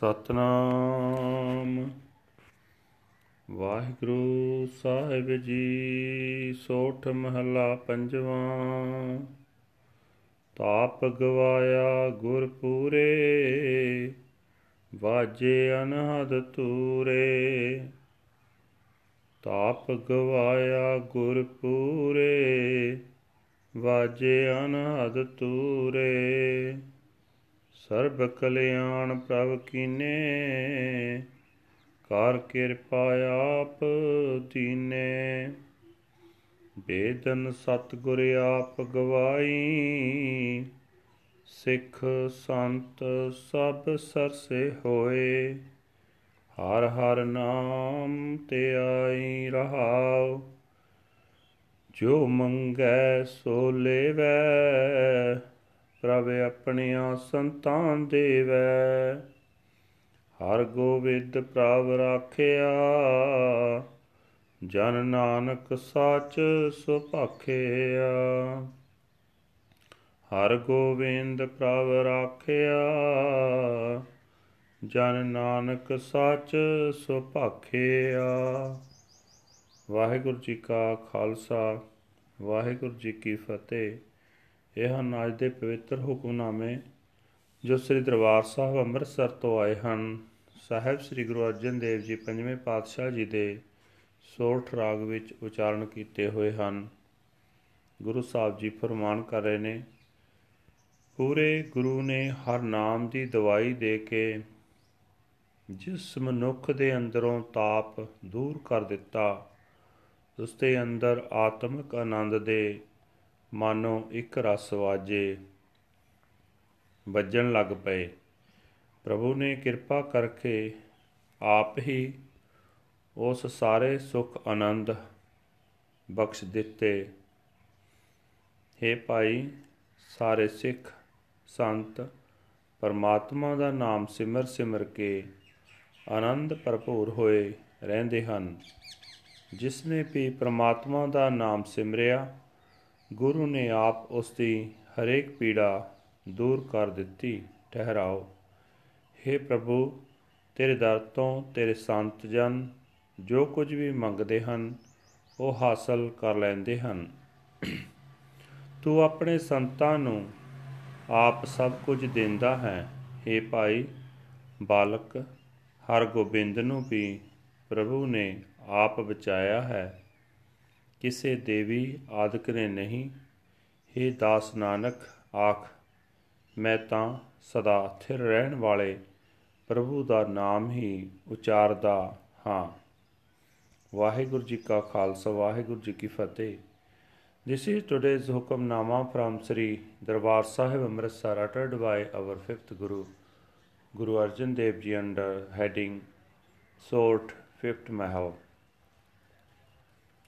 ਸਤਨਾਮ। ਵਾਹਿਗੁਰੂ ਸਾਹਿਬ ਜੀ, ਸੋਠ ਮਹਲਾ ਪੰਜਵਾਂ। ਤਾਪ ਗਵਾਇਆ ਗੁਰ ਪੂਰੇ ਵਾਜੇ ਅਨਹਦ ਤੂਰੇ। ਤਾਪ ਗਵਾਇਆ ਗੁਰ ਪੂਰੇ ਵਾਜੇ ਅਨਹਦ ਤੂਰੇ। ਸਰਬ ਕਲਿਆਣ ਪ੍ਰਭ ਕੀਨੇ ਕਰ ਕਿਰਪਾ ਆਪ ਦੀਨੇ। ਬੇਦਨ ਸਤਗੁਰ ਆਪ ਗਵਾਈ, ਸਿੱਖ ਸੰਤ ਸਭ ਸਰਸੇ ਹੋਏ। ਹਰ ਹਰ ਨਾਮ ਤੇ ਆਈ ਰਹਾਉ, ਜੋ ਮੰਗੈ ਸੋ ਲੇਵੈ। ਪ੍ਰਭ ਆਪਣੀਆਂ ਸੰਤਾਨ ਦੇਵੈ। ਹਰ ਗੋਬਿੰਦ ਪ੍ਰਭ ਰਾਖਿਆ। ਜਨ ਨਾਨਕ ਸਾਚ ਸੁਭਾਖਿਆ। ਹਰ ਗੋਬਿੰਦ ਪ੍ਰਭ ਰਾਖਿਆ। ਜਨ ਨਾਨਕ ਸਾਚ ਸੁਭਾਖਿਆ। ਵਾਹਿਗੁਰੂ ਜੀ ਕਾ ਖਾਲਸਾ, ਵਾਹਿਗੁਰੂ ਜੀ ਕੀ ਫਤਿਹ। ਇਹ ਹਨ ਅੱਜ ਦੇ ਪਵਿੱਤਰ ਹੁਕਮਨਾਮੇ ਜੋ ਸ੍ਰੀ ਦਰਬਾਰ ਸਾਹਿਬ ਅੰਮ੍ਰਿਤਸਰ ਤੋਂ ਆਏ ਹਨ। ਸਾਹਿਬ ਸ੍ਰੀ ਗੁਰੂ ਅਰਜਨ ਦੇਵ ਜੀ ਪੰਜਵੇਂ ਪਾਤਸ਼ਾਹ ਜੀ ਦੇ ਸੋਠ ਰਾਗ ਵਿੱਚ ਉਚਾਰਨ ਕੀਤੇ ਹੋਏ ਹਨ। ਗੁਰੂ ਸਾਹਿਬ ਜੀ ਫਰਮਾਨ ਕਰ ਰਹੇ ਨੇ, ਪੂਰੇ ਗੁਰੂ ਨੇ ਹਰ ਨਾਮ ਦੀ ਦਵਾਈ ਦੇ ਕੇ ਜਿਸ ਮਨੁੱਖ ਦੇ ਅੰਦਰੋਂ ਤਾਪ ਦੂਰ ਕਰ ਦਿੱਤਾ, ਉਸ ਦੇ ਅੰਦਰ ਆਤਮਿਕ ਆਨੰਦ ਦੇ ਮਾਨੋ ਇੱਕ ਰਸ ਵਾਜੇ ਵੱਜਣ ਲੱਗ ਪਏ। ਪ੍ਰਭੂ ਨੇ ਕਿਰਪਾ ਕਰਕੇ ਆਪ ਹੀ ਉਸ ਸਾਰੇ ਸੁਖ ਆਨੰਦ ਬਖਸ਼ ਦਿੱਤੇ। हे ਭਾਈ, ਸਾਰੇ ਸਿੱਖ, ਸੰਤ, ਪਰਮਾਤਮਾ ਦਾ ਨਾਮ ਸਿਮਰ ਸਿਮਰ ਕੇ ਆਨੰਦ ਭਰਪੂਰ ਹੋਏ ਰਹਿੰਦੇ ਹਨ। ਜਿਸ ਨੇ ਵੀ ਪ੍ਰਮਾਤਮਾ ਦਾ ਨਾਮ ਸਿਮਰਿਆ ਗੁਰੂ ਨੇ ਆਪ ਉਸ ਦੀ ਹਰੇਕ ਪੀੜਾ ਦੂਰ ਕਰ ਦਿੱਤੀ, ਠਹਿਰਾਓ। हे ਪ੍ਰਭੂ, ਤੇਰੇ ਦਰ ਤੋਂ ਤੇਰੇ ਸੰਤ ਜਨ ਜੋ ਕੁਝ ਵੀ ਮੰਗਦੇ ਹਨ, ਉਹ ਹਾਸਲ ਕਰ ਲੈਂਦੇ ਹਨ। ਤੂੰ ਆਪਣੇ ਸੰਤਾਂ ਨੂੰ ਆਪ ਸਭ ਕੁਝ ਦਿੰਦਾ ਹੈ। हे ਭਾਈ, ਬਾਲਕ ਹਰ ਗੋਬਿੰਦ ਨੂੰ ਵੀ ਪ੍ਰਭੂ ਨੇ ਆਪ ਬਚਾਇਆ ਹੈ। ਕਿਸੇ ਦੇਵੀ ਆਦਿਕ ਨੇ ਨਹੀਂ हे ਦਾਸ ਨਾਨਕ ਆਖ ਮੈਂ ਤਾਂ ਸਦਾ ਸਥਿਰ ਰਹਿਣ ਵਾਲੇ ਪ੍ਰਭੂ ਦਾ ਨਾਮ ਹੀ ਉਚਾਰਦਾ ਹਾਂ ਵਾਹਿਗੁਰੂ ਜੀ ਕਾ ਖਾਲਸਾ ਵਾਹਿਗੁਰੂ ਜੀ ਕੀ ਫਤਿਹ this is today's hukamnama from Sri Darbar Sahib Amritsar uttered by our 5th Guru Guru Arjan Dev ji under heading Sorath 5th Mehl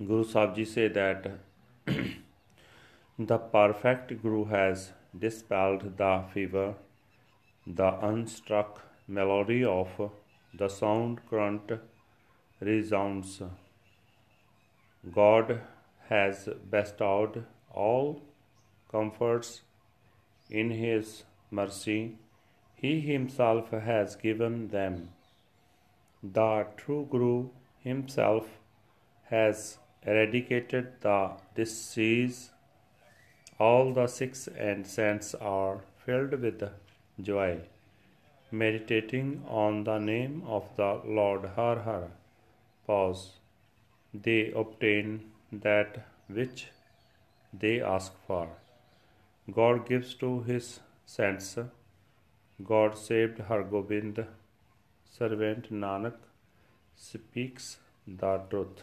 Guru Sahib Ji say that the perfect Guru has dispelled the fever, the unstruck melody of the sound current resounds. God has bestowed all comforts in His mercy. He Himself has given them. The true Guru Himself has eradicated the disease. All the six and saints are filled with joy, meditating on the name of the Lord Har Har. Pause. They obtain that which they ask for. God gives to his saints. God saved Har Gobind. Servant Nanak speaks the truth.